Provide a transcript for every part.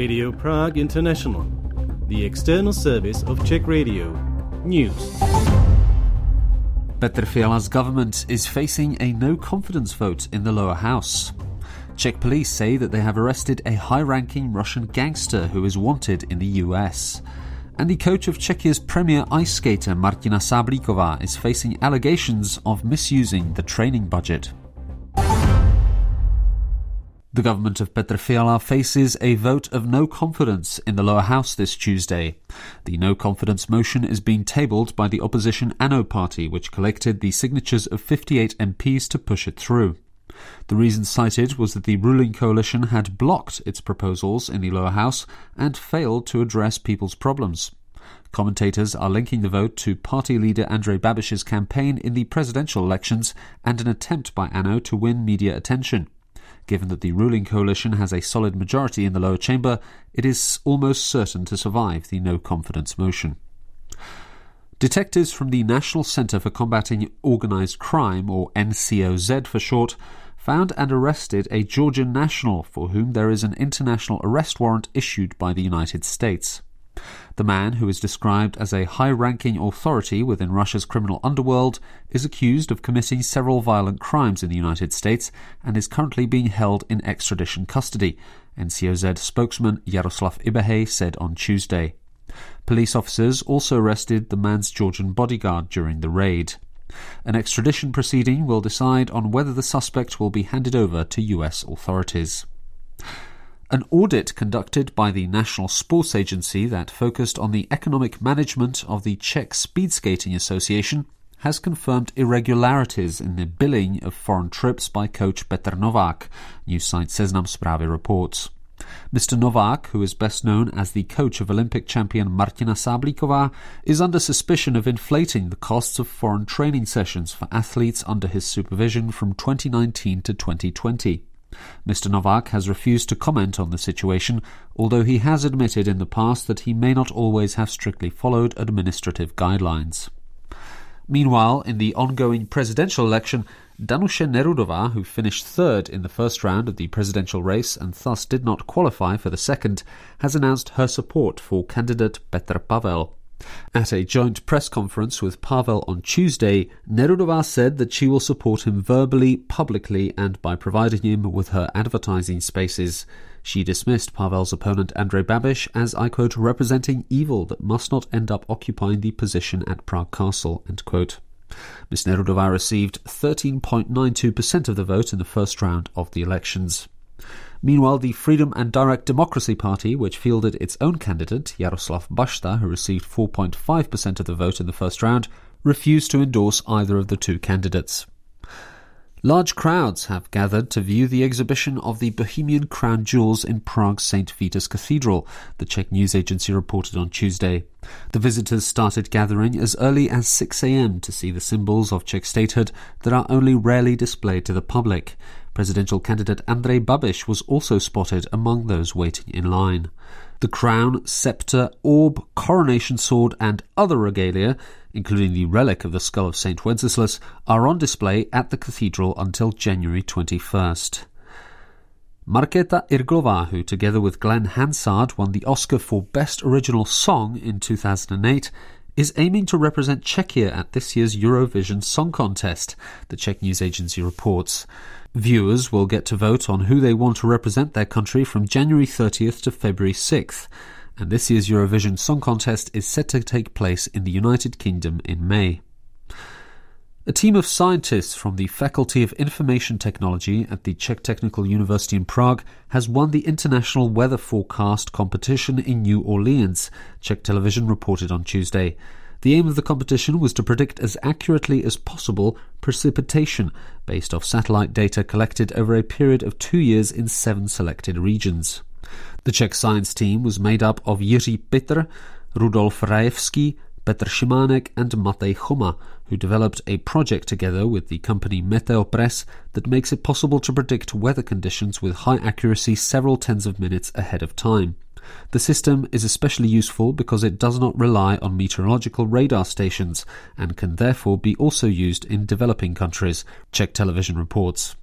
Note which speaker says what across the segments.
Speaker 1: Radio Prague International, the external service of Czech Radio. News.
Speaker 2: Petr Fiala's government is facing a no confidence vote in the lower house. Czech police say that they have arrested a high ranking Russian gangster who is wanted in the US. And the coach of Czechia's premier ice skater Martina Sablíková is facing allegations of misusing the training budget. The government of Petr Fiala faces a vote of no confidence in the lower house this Tuesday. The no confidence motion is being tabled by the opposition ANO party, which collected the signatures of 58 MPs to push it through. The reason cited was that the ruling coalition had blocked its proposals in the lower house and failed to address people's problems. Commentators are linking the vote to party leader Andrej Babiš's campaign in the presidential elections and an attempt by ANO to win media attention. Given that the ruling coalition has a solid majority in the lower chamber, it is almost certain to survive the no confidence motion. Detectives from the National Centre for Combating Organised Crime, or NCOZ for short, found and arrested a Georgian national for whom there is an international arrest warrant issued by the United States. The man, who is described as a high ranking authority within Russia's criminal underworld, is accused of committing several violent crimes in the United States and is currently being held in extradition custody, NCOZ spokesman Jaroslav Ibehej said on Tuesday. Police officers also arrested the man's Georgian bodyguard during the raid. An extradition proceeding will decide on whether the suspect will be handed over to US authorities. An audit conducted by the National Sports Agency that focused on the economic management of the Czech Speed Skating Association has confirmed irregularities in the billing of foreign trips by coach Petr Novák, news site Seznam Zprávy reports. Mr. Novák, who is best known as the coach of Olympic champion Martina Sablíková, is under suspicion of inflating the costs of foreign training sessions for athletes under his supervision from 2019 to 2020. Mr. Novák has refused to comment on the situation, although he has admitted in the past that he may not always have strictly followed administrative guidelines. Meanwhile, in the ongoing presidential election, Danuše Nerudová, who finished third in the first round of the presidential race and thus did not qualify for the second, has announced her support for candidate Petr Pavel. At a joint press conference with Pavel on Tuesday, Nerudová said that she will support him verbally, publicly, and by providing him with her advertising spaces. She dismissed Pavel's opponent Andrej Babiš as, I quote, representing evil that must not end up occupying the position at Prague Castle, end quote. Ms. Nerudová received 13.92% of the vote in the first round of the elections. Meanwhile, the Freedom and Direct Democracy Party, which fielded its own candidate, Jaroslav Bašta, who received 4.5% of the vote in the first round, refused to endorse either of the two candidates. Large crowds have gathered to view the exhibition of the Bohemian crown jewels in Prague's St. Vitus Cathedral, the Czech news agency reported on Tuesday. The visitors started gathering as early as 6 a.m. to see the symbols of Czech statehood that are only rarely displayed to the public. Presidential candidate Andrej Babiš was also spotted among those waiting in line. The crown, sceptre, orb, coronation sword, and other regalia, including the relic of the skull of St. Wenceslas, are on display at the cathedral until January 21st. Markéta Irglová, who together with Glen Hansard won the Oscar for Best Original Song in 2008, is aiming to represent Czechia at this year's Eurovision Song Contest, the Czech news agency reports. Viewers will get to vote on who they want to represent their country from January 30th to February 6th, and this year's Eurovision Song Contest is set to take place in the United Kingdom in May. A team of scientists from the Faculty of Information Technology at the Czech Technical University in Prague has won the International Weather Forecast competition in New Orleans, Czech television reported on Tuesday. The aim of the competition was to predict as accurately as possible precipitation based off satellite data collected over a period of two years in seven selected regions. The Czech science team was made up of Jiří Pihrt, Rudolf Rajewski, Petr Šimánek, and Matej Choma, who developed a project together with the company Meteopress that makes it possible to predict weather conditions with high accuracy several tens of minutes ahead of time. The system is especially useful because it does not rely on meteorological radar stations and can therefore be also used in developing countries, Czech television reports.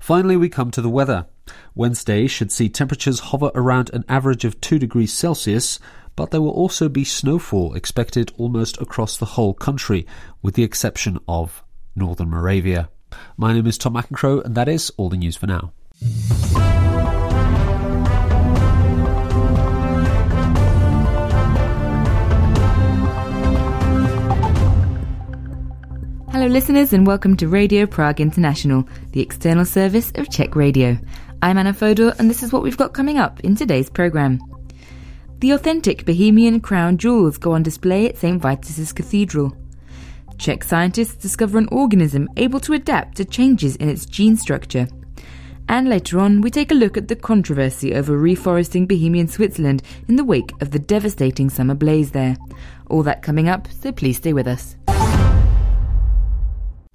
Speaker 2: Finally, we come to the weather. Wednesday should see temperatures hover around an average of 2 degrees Celsius, but there will also be snowfall expected almost across the whole country, with the exception of northern Moravia. My name is Tom McEnchroe, and that is all the news for now.
Speaker 3: Hello, listeners, and welcome to Radio Prague International, the external service of Czech Radio. I'm Anna Fodor, and this is what we've got coming up in today's programme. The authentic Bohemian crown jewels go on display at St. Vitus's Cathedral. Czech scientists discover an organism able to adapt to changes in its gene structure. And later on, we take a look at the controversy over reforesting Bohemian Switzerland in the wake of the devastating summer blaze there. All that coming up, so please stay with us.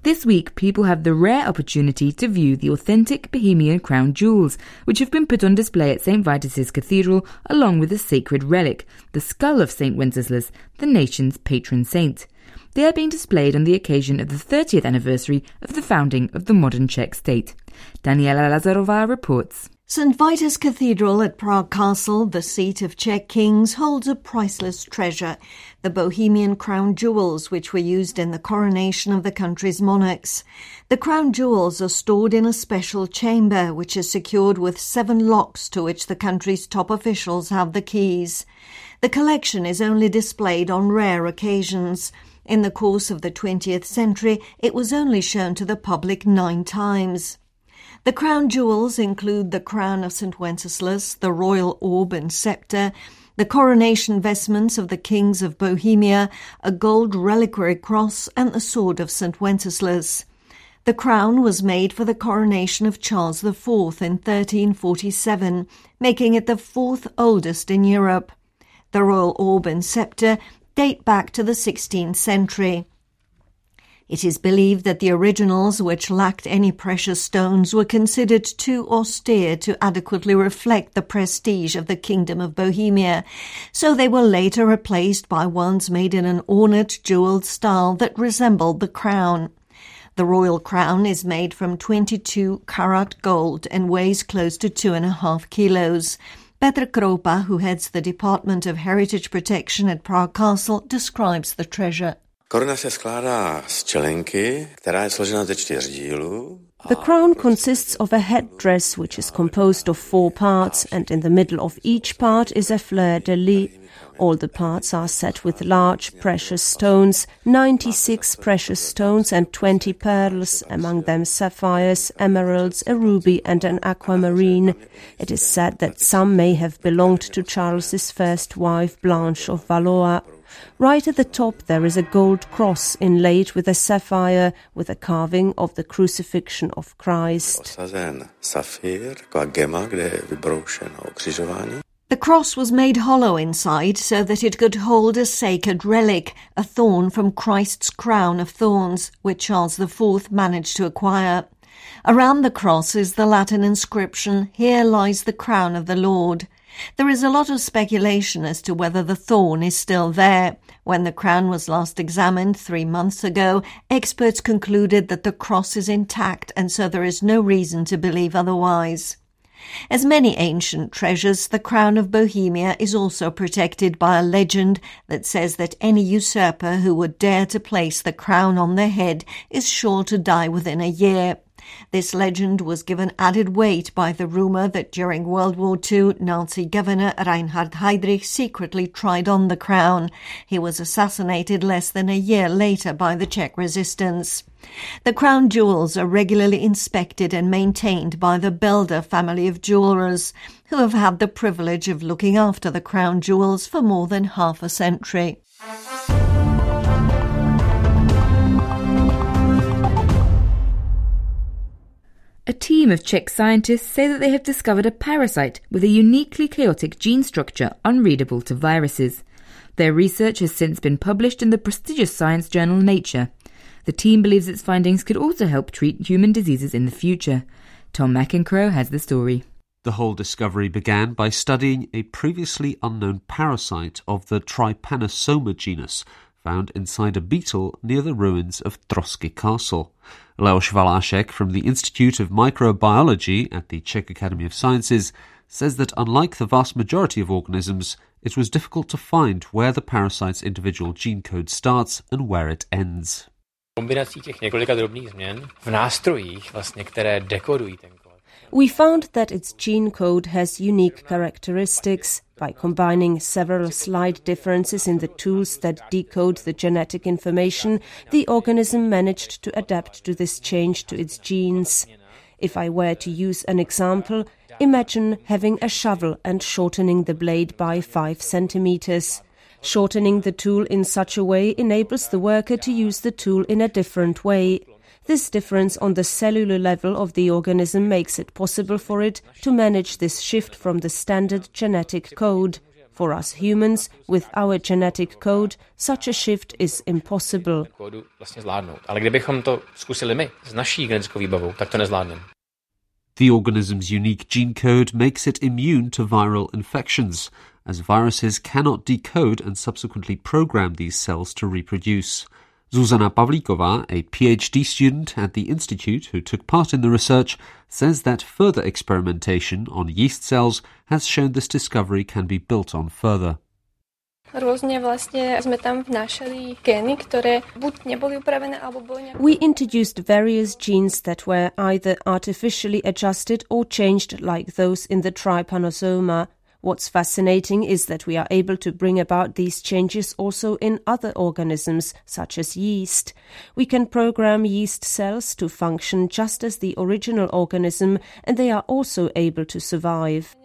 Speaker 3: This week, people have the rare opportunity to view the authentic Bohemian crown jewels, which have been put on display at St. Vitus's Cathedral along with a sacred relic, the skull of St. Wenceslas, the nation's patron saint. They are being displayed on the occasion of the 30th anniversary of the founding of the modern Czech state. Daniela Lazarova reports.
Speaker 4: St. Vitus Cathedral at Prague Castle, the seat of Czech kings, holds a priceless treasure, the Bohemian crown jewels which were used in the coronation of the country's monarchs. The crown jewels are stored in a special chamber which is secured with seven locks to which the country's top officials have the keys. The collection is only displayed on rare occasions. In the course of the 20th century, it was only shown to the public nine times. The crown jewels include the crown of St. Wenceslas, the royal orb and scepter, the coronation vestments of the kings of Bohemia, a gold reliquary cross, and the sword of St. Wenceslas. The crown was made for the coronation of Charles IV in 1347, making it the fourth oldest in Europe. The royal orb and scepter date back to the 16th century. It is believed that the originals, which lacked any precious stones, were considered too austere to adequately reflect the prestige of the Kingdom of Bohemia, so they were later replaced by ones made in an ornate jewelled style that resembled the crown. The royal crown is made from 22 karat gold and weighs close to two and a half kilos. Petr Kroupa, who heads the Department of Heritage Protection at Prague Castle, describes the treasure.
Speaker 5: Koruna se skládá z čelenky, která je složena ze čtyř dílů.
Speaker 6: The crown consists of a headdress which is composed of four parts, and in the middle of each part is a fleur de lis. All the parts are set with large precious stones, 96 precious stones and 20 pearls, among them sapphires, emeralds, a ruby, and an aquamarine. It is said that some may have belonged to Charles's first wife, Blanche of Valois. Right at the top there is a gold cross inlaid with a sapphire with a carving of the crucifixion of Christ.
Speaker 5: The
Speaker 4: cross was made hollow inside so that it could hold a sacred relic, a thorn from Christ's crown of thorns, which Charles IV managed to acquire. Around the cross is the Latin inscription, Here lies the crown of the Lord. There is a lot of speculation as to whether the thorn is still there. When the crown was last examined three months ago, experts concluded that the cross is intact and so there is no reason to believe otherwise. As many ancient treasures, the crown of Bohemia is also protected by a legend that says that any usurper who would dare to place the crown on their head is sure to die within a year. This legend was given added weight by the rumour that during World War II, Nazi governor Reinhard Heydrich secretly tried on the crown. He was assassinated less than a year later by the Czech resistance. The crown jewels are regularly inspected and maintained by the Belda family of jewelers, who have had the privilege of looking after the crown jewels for more than half a century.
Speaker 3: A team of Czech scientists say that they have discovered a parasite with a uniquely chaotic gene structure unreadable to viruses. Their research has since been published in the prestigious science journal Nature. The team believes its findings could also help treat human diseases in the future. Tom McEnchroe has the story.
Speaker 2: The whole discovery began by studying a previously unknown parasite of the Trypanosoma genus, found inside a beetle near the ruins of Trosky Castle. Leoš Valášek from the Institute of Microbiology at the Czech Academy of Sciences says that unlike the vast majority of organisms, it was difficult to find where the parasite's individual gene code starts and where it ends.
Speaker 7: Kombinací těch několika drobných změn v nástrojích, vlastně, které dekodují ten
Speaker 6: we found that its gene code has unique characteristics. By combining several slight differences in the tools that decode the genetic information, the organism managed to adapt to this change to its genes. If I were to use an example, imagine having a shovel and shortening the blade by 5 centimeters. Shortening the tool in such a way enables the worker to use the tool in a different way. This difference on the cellular level of the organism makes it possible for it to manage this shift from the standard genetic code. For us humans, with our genetic code, such a shift is impossible.
Speaker 2: The organism's unique gene code makes it immune to viral infections, as viruses cannot decode and subsequently program these cells to reproduce. Zuzana Pavlíková, a PhD student at the Institute who took part in the research, says that further experimentation on yeast cells has shown this discovery can be built on further.
Speaker 6: We introduced various genes that were either artificially adjusted or changed like those in the trypanosoma. What's fascinating is that we are able to bring about these changes also in other organisms, such as yeast. We can program yeast cells to function just as the original organism, and they are also able to survive.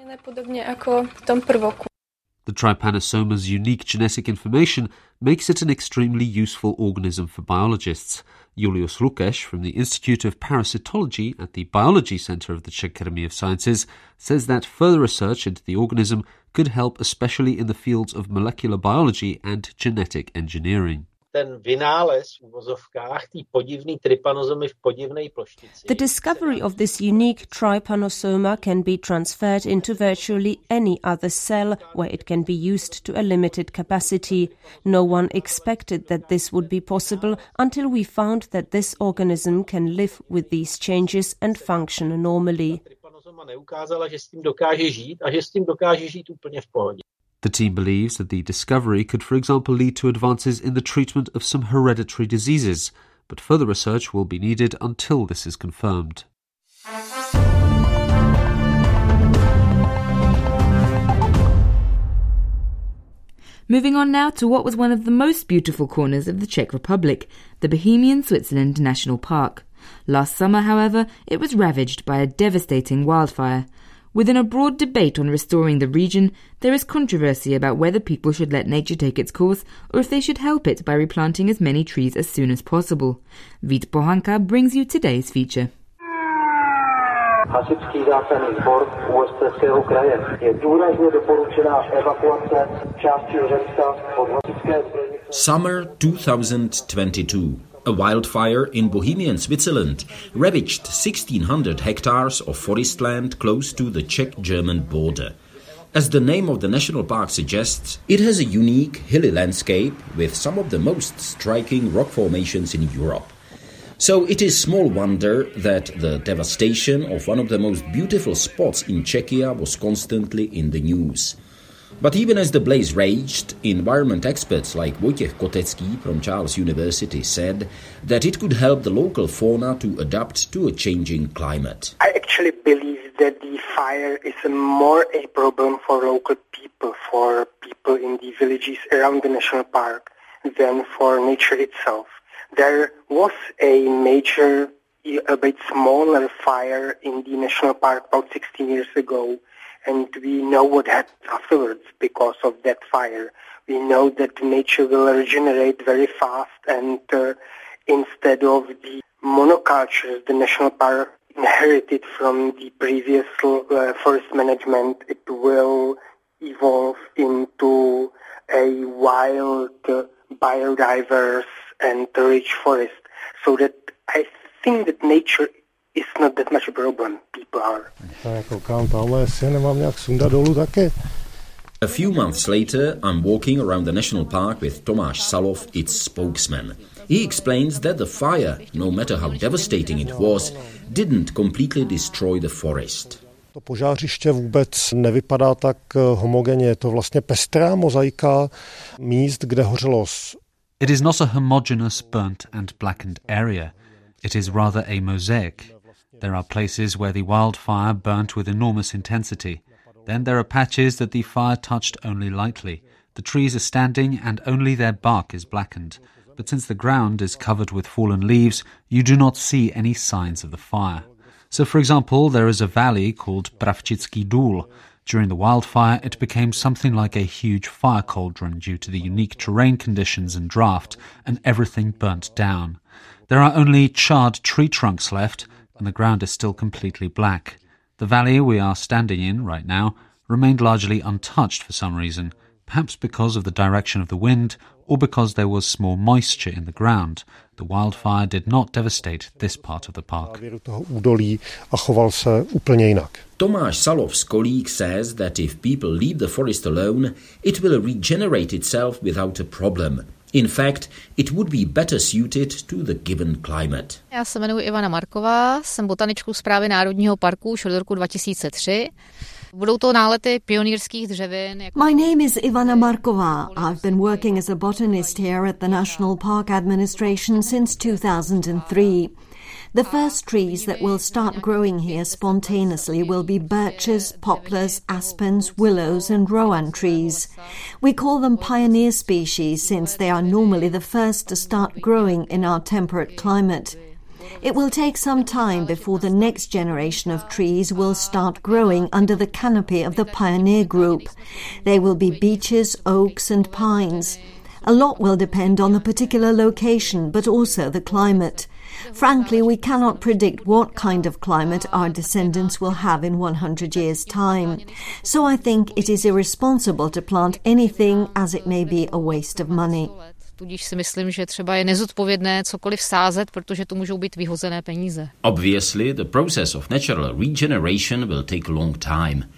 Speaker 2: The trypanosoma's unique genetic information makes it an extremely useful organism for biologists. Julius Lukeš from the Institute of Parasitology at the Biology Center of the Czech Academy of Sciences says that further research into the organism could help especially in the fields of molecular biology and genetic engineering.
Speaker 6: The discovery of this unique trypanosoma can be transferred into virtually any other cell where it can be used to a limited capacity. No one expected that this would be possible until we found that this organism can live with these changes and function normally.
Speaker 2: The team believes that the discovery could, for example, lead to advances in the treatment of some hereditary diseases, but further research will be needed until this is confirmed.
Speaker 3: Moving on now to what was one of the most beautiful corners of the Czech Republic, the Bohemian Switzerland National Park. Last summer, however, it was ravaged by a devastating wildfire. Within a broad debate on restoring the region, there is controversy about whether people should let nature take its course or if they should help it by replanting as many trees as soon as possible. Vít Pohanka brings you today's feature. Hasičský záchranný kraje je důrazně doporučená evakuace části
Speaker 8: Řecka od hasičské Summer 2022 a wildfire in Bohemian Switzerland ravaged 1600 hectares of forest land close to the Czech German border. As the name of the national park suggests, it has a unique hilly landscape with some of the most striking rock formations in Europe. So it is small wonder that the devastation of one of the most beautiful spots in Czechia was constantly in the news. But even as the blaze raged, environment experts like Vojtěch Kotecký from Charles University said that it could help the local fauna to adapt to a changing climate.
Speaker 9: I actually believe that the fire is more a problem for local people, for people in the villages around the national park, than for nature itself. There was a major, a bit smaller fire in the national park about 16 years ago and we know what happens afterwards because of that fire. We know that nature will regenerate very fast and uh, instead of the monocultures the national park inherited from the previous uh, forest management, it will evolve into a wild, uh, biodiverse and rich forest. So that I think that nature it's not that much a problem. People are.
Speaker 10: Já koukám, tamhle si nemám nějak sundat dolů taky.
Speaker 8: A few months later, I'm walking around the national park with Tomáš Salov, its spokesman. He explains that the fire, no matter how devastating it was, didn't completely destroy the forest.
Speaker 10: To požářiště vůbec nevypadá tak eh, homogenně. Je to vlastně pestrá mozaika míst, kde hořelo.
Speaker 2: It is not a homogeneous burnt and blackened area. It is rather a mosaic. There are places where the wildfire burnt with enormous intensity. Then there are patches that the fire touched only lightly. The trees are standing and only their bark is blackened. But since the ground is covered with fallen leaves, you do not see any signs of the fire. So, for example, there is a valley called Pravčický důl. During the wildfire, it became something like a huge fire cauldron due to the unique terrain conditions and draft, and everything burnt down. There are only charred tree trunks left, and the ground is still completely black. The valley we are standing in right now remained largely untouched for some reason, perhaps because of the direction of the wind or because there was small moisture in the ground. The wildfire did not devastate this part of the park.
Speaker 8: Tomáš Salov's colleague says that if people leave the forest alone, it will regenerate itself without a problem. In fact, it would be better suited to the given climate.
Speaker 11: Já se jmenuji Ivana Marková, jsem botaničkou zprávy Národního parku už od roku 2003. Budou to nálety pionýrských dřevin.
Speaker 4: My name is Ivana Markova. I've been working as a botanist here at the National Park Administration since 2003. The first trees that will start growing here spontaneously will be birches, poplars, aspens, willows, and rowan trees. We call them pioneer species since they are normally the first to start growing in our temperate climate. It will take some time before the next generation of trees will start growing under the canopy of the pioneer group. They will be beeches, oaks, and pines. A lot will depend on the particular location, but also the climate. Frankly, we cannot predict what kind of climate our descendants will have in 100 years' time. So I think it is irresponsible to plant anything as it may be a waste of money.
Speaker 11: Tudíž si myslím, že třeba je nezodpovědné cokoliv sázet, protože to můžou být vyhozené peníze.
Speaker 8: Obviously, the process of natural regeneration will take a long time.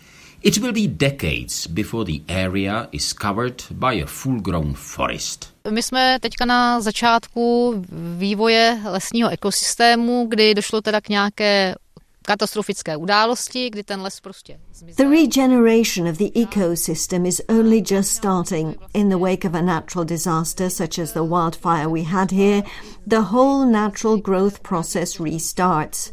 Speaker 8: It will be decades before the area is covered by a full-grown forest.
Speaker 11: My jsme teďka na začátku vývoje lesního ekosystému, kdy došlo teda k nějaké katastrofické události, kdy ten les prostě
Speaker 4: The regeneration of the ecosystem is only just starting. In the wake of a natural disaster such as the wildfire we had here, the whole natural growth process restarts.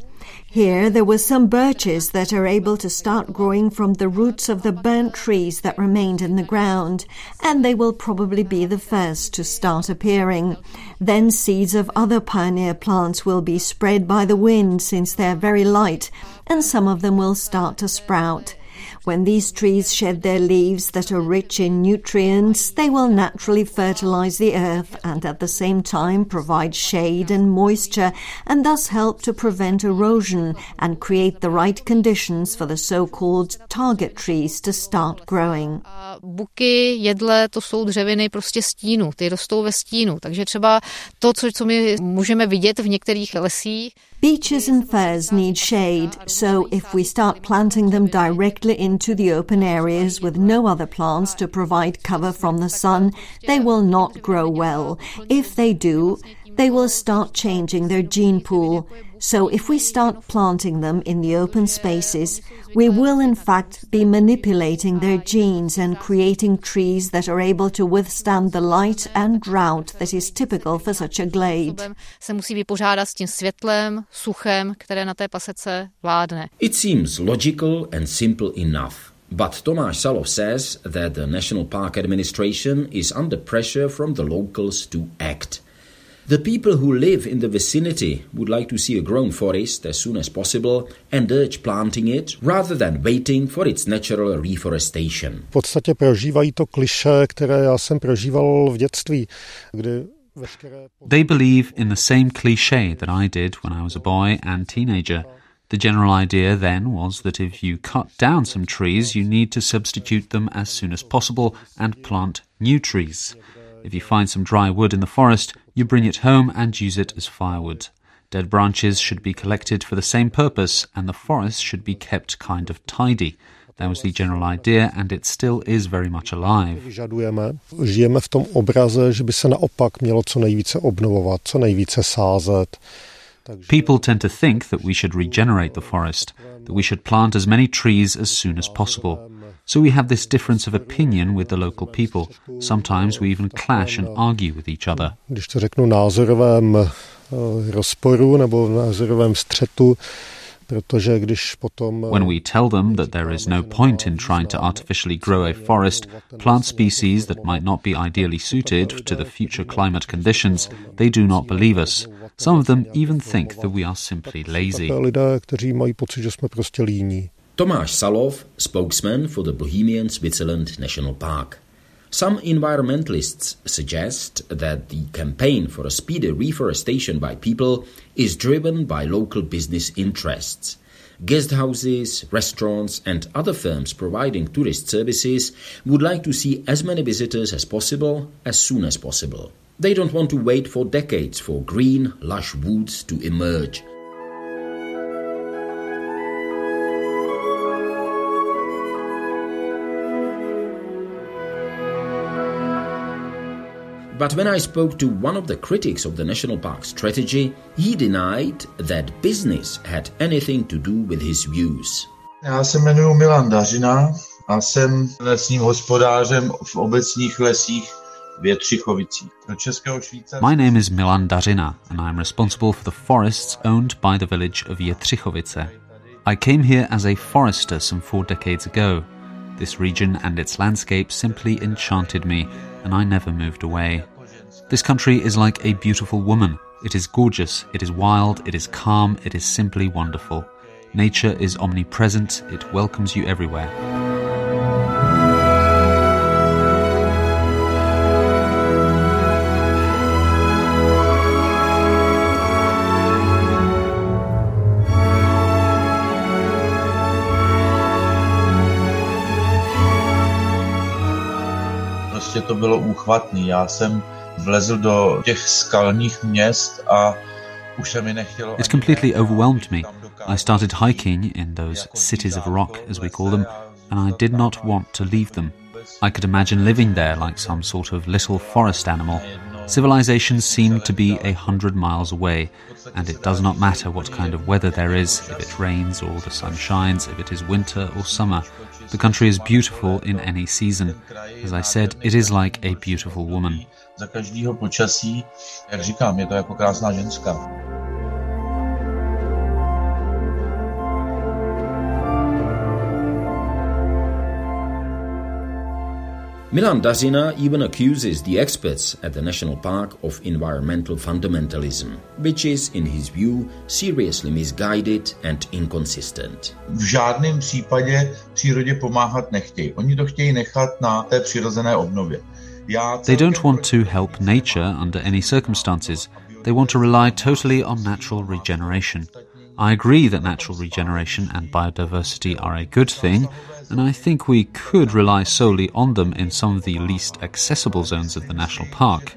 Speaker 4: Here there were some birches that are able to start growing from the roots of the burnt trees that remained in the ground, and they will probably be the first to start appearing. Then seeds of other pioneer plants will be spread by the wind since they are very light, and some of them will start to sprout. When these trees shed their leaves that are rich in nutrients, they will naturally fertilize the earth and at the same time provide shade and moisture and thus help to prevent erosion and create the right conditions for the so-called target trees to start growing.
Speaker 11: Buky, jedle, to jsou dřeviny prostě stínu, ty rostou ve stínu, takže třeba to, co, co my můžeme vidět v některých lesích,
Speaker 4: Beeches and firs need shade, so if we start planting them directly into the open areas with no other plants to provide cover from the sun, they will not grow well. If they do, they will start changing their gene pool. So if we start planting them in the open spaces, we will in fact be manipulating their genes and creating trees that are able to withstand the light and drought that is typical for such a glade.
Speaker 11: Se musí vypořádat s tím světlem, suchem, které na té pasece vládne.
Speaker 8: It seems logical and simple enough. But Tomáš Salov says that the National Park Administration is under pressure from the locals to act. The people who live in the vicinity would like to see a grown forest as soon as possible and urge planting it rather than waiting for its natural reforestation.
Speaker 10: V podstatě prožívají to kliše, které já jsem prožíval v dětství, kdy
Speaker 2: They believe in the same cliché that I did when I was a boy and teenager. The general idea then was that if you cut down some trees, you need to substitute them as soon as possible and plant new trees. If you find some dry wood in the forest, you bring it home and use it as firewood. Dead branches should be collected for the same purpose, and the forest should be kept kind of tidy. That was the general idea, and it still is very much alive.
Speaker 10: Vyžadujeme. Žijeme v tom obraze, že by se naopak mělo co nejvíce obnovovat, co nejvíce sázet.
Speaker 2: People tend to think that we should regenerate the forest, that we should plant as many trees as soon as possible. So we have this difference of opinion with the local people. Sometimes we even clash and argue with each other.
Speaker 10: Když to řeknu názorovém eh, rozporu nebo názorovém střetu,
Speaker 2: When we tell them that there is no point in trying to artificially grow a forest, plant species that might not be ideally suited to the future climate conditions, they do not believe us. Some of them even think that we are simply lazy.
Speaker 8: Tomáš Salov, spokesman for the Bohemian Switzerland National Park. Some environmentalists suggest that the campaign for a speedy reforestation by people is driven by local business interests. Guest houses, restaurants, and other firms providing tourist services would like to see as many visitors as possible as soon as possible. They don't want to wait for decades for green, lush woods to emerge. But when I spoke to one of the critics of the national park strategy, he denied that business had anything to do with his views.
Speaker 12: Já se jmenuji Milan Dařina a jsem lesním hospodářem v obecních lesích
Speaker 2: My name is Milan Dařina and I am responsible for the forests owned by the village of Jetřichovice. I came here as a forester some four decades ago. This region and its landscape simply enchanted me and I never moved away. This country is like a beautiful woman. It is gorgeous, it is wild, it is calm, it is simply wonderful. Nature is omnipresent, it welcomes you everywhere.
Speaker 12: To bylo úchvatný. Já jsem vlezl do těch skalních měst a už se mi nechtělo.
Speaker 2: It completely overwhelmed me. I started hiking in those cities of rock, as we call them, and I did not want to leave them. I could imagine living there like some sort of little forest animal. Civilization seemed to be a hundred miles away, and it does not matter what kind of weather there is, if it rains or the sun shines, if it is winter or summer. The country is beautiful in any season. As I said, it is like a beautiful woman.
Speaker 12: Za každého počasí, jak říkám, je to jako krásná ženská.
Speaker 8: Milan Dařina even accuses the experts at the national park of environmental fundamentalism, which is, in his view, seriously misguided and inconsistent.
Speaker 12: V žádném případě přírodě pomáhat nechtějí. Oni to chtějí nechat na té přirozené obnově.
Speaker 2: They don't want to help nature under any circumstances. They want to rely totally on natural regeneration. I agree that natural regeneration and biodiversity are a good thing, and I think we could rely solely on them in some of the least accessible zones of the national park.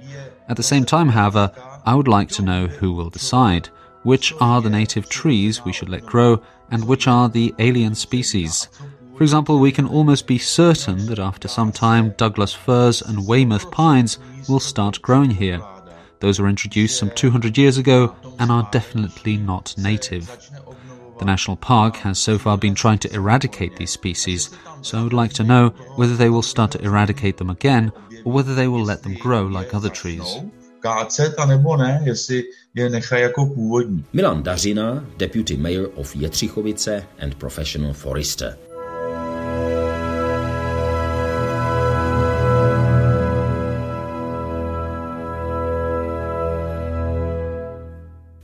Speaker 2: At the same time, however, I would like to know who will decide which are the native trees we should let grow and which are the alien species. For example, we can almost be certain that after some time Douglas firs and Weymouth pines will start growing here. Those were introduced some 200 years ago and are definitely not native. The national park has so far been trying to eradicate these species, so I would like to know whether they will start to eradicate them again or whether they will let them grow like other trees.
Speaker 8: Milan Dařina, deputy mayor of Jetřichovice and professional forester.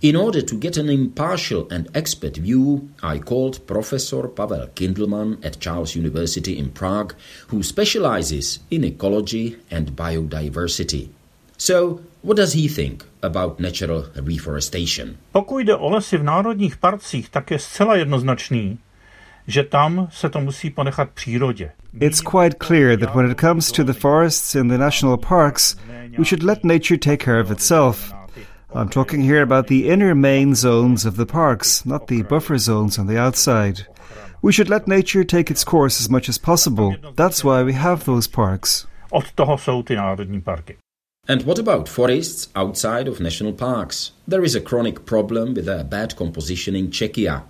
Speaker 8: In order to get an impartial and expert view, I called Professor Pavel Kindlmann at Charles University in Prague, who specializes in ecology and biodiversity. So, what does he think about natural reforestation?
Speaker 13: Pokud jde o lesy v národních parcích, tak je zcela jednoznačný, že tam se to musí ponechat přírodě.
Speaker 14: It's quite clear that when it comes to the forests in the national parks, we should let nature take care of itself. I'm talking here about the inner main zones of the parks, not the buffer zones on the outside. We should let nature take its course as much as possible. That's why we have those parks.
Speaker 8: And what about forests outside of national parks? There is a chronic problem with their bad composition in Czechia.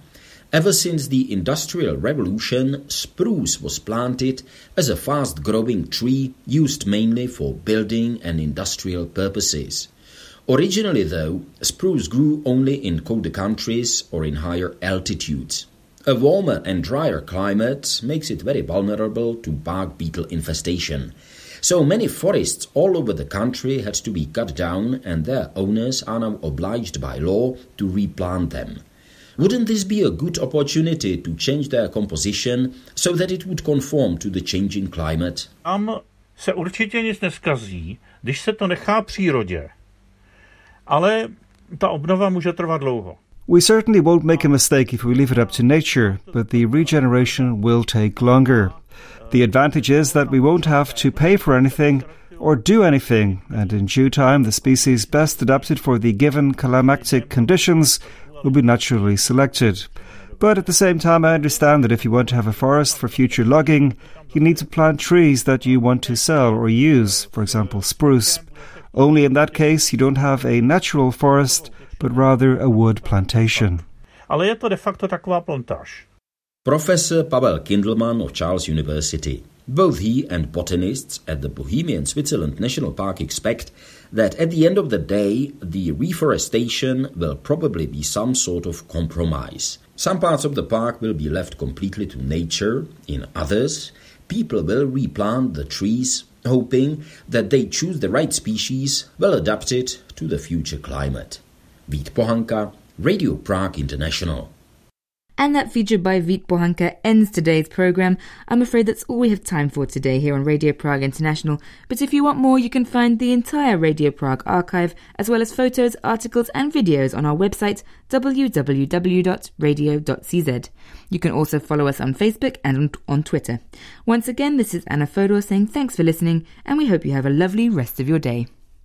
Speaker 8: Ever since the Industrial Revolution, spruce was planted as a fast growing tree used mainly for building and industrial purposes. Originally, though, spruce grew only in colder countries or in higher altitudes. A warmer and drier climate makes it very vulnerable to bark beetle infestation. So many forests all over the country had to be cut down, and their owners are now obliged by law to replant them. Wouldn't this be a good opportunity to change their composition so that it would conform to the changing climate?
Speaker 13: Tam se určitě nic neskazí, když se to nechá přírodě. Ale ta obnova může trvat dlouho.
Speaker 14: We certainly won't make a mistake if we leave it up to nature, but the regeneration will take longer. The advantage is that we won't have to pay for anything or do anything, and in due time the species best adapted for the given climactic conditions will be naturally selected. But at the same time, I understand that if you want to have a forest for future logging, you need to plant trees that you want to sell or use, for example, spruce. Only in that case, you don't have a natural forest, but rather a wood plantation.
Speaker 13: Ale je to de facto taková plantáž.
Speaker 8: Professor Pavel Kindlmann of Charles University. Both he and botanists at the Bohemian Switzerland National Park expect that at the end of the day, the reforestation will probably be some sort of compromise. Some parts of the park will be left completely to nature, in others, people will replant the trees, hoping that they choose the right species well adapted to the future climate. Vít Pohanka, Radio Prague International.
Speaker 3: And that feature by Vít Pohanka ends today's programme. I'm afraid that's all we have time for today here on Radio Prague International. But if you want more, you can find the entire Radio Prague archive, as well as photos, articles, and videos on our website www.radio.cz. You can also follow us on Facebook and on Twitter. Once again, this is Anna Fodor saying thanks for listening, and we hope you have a lovely rest of your day.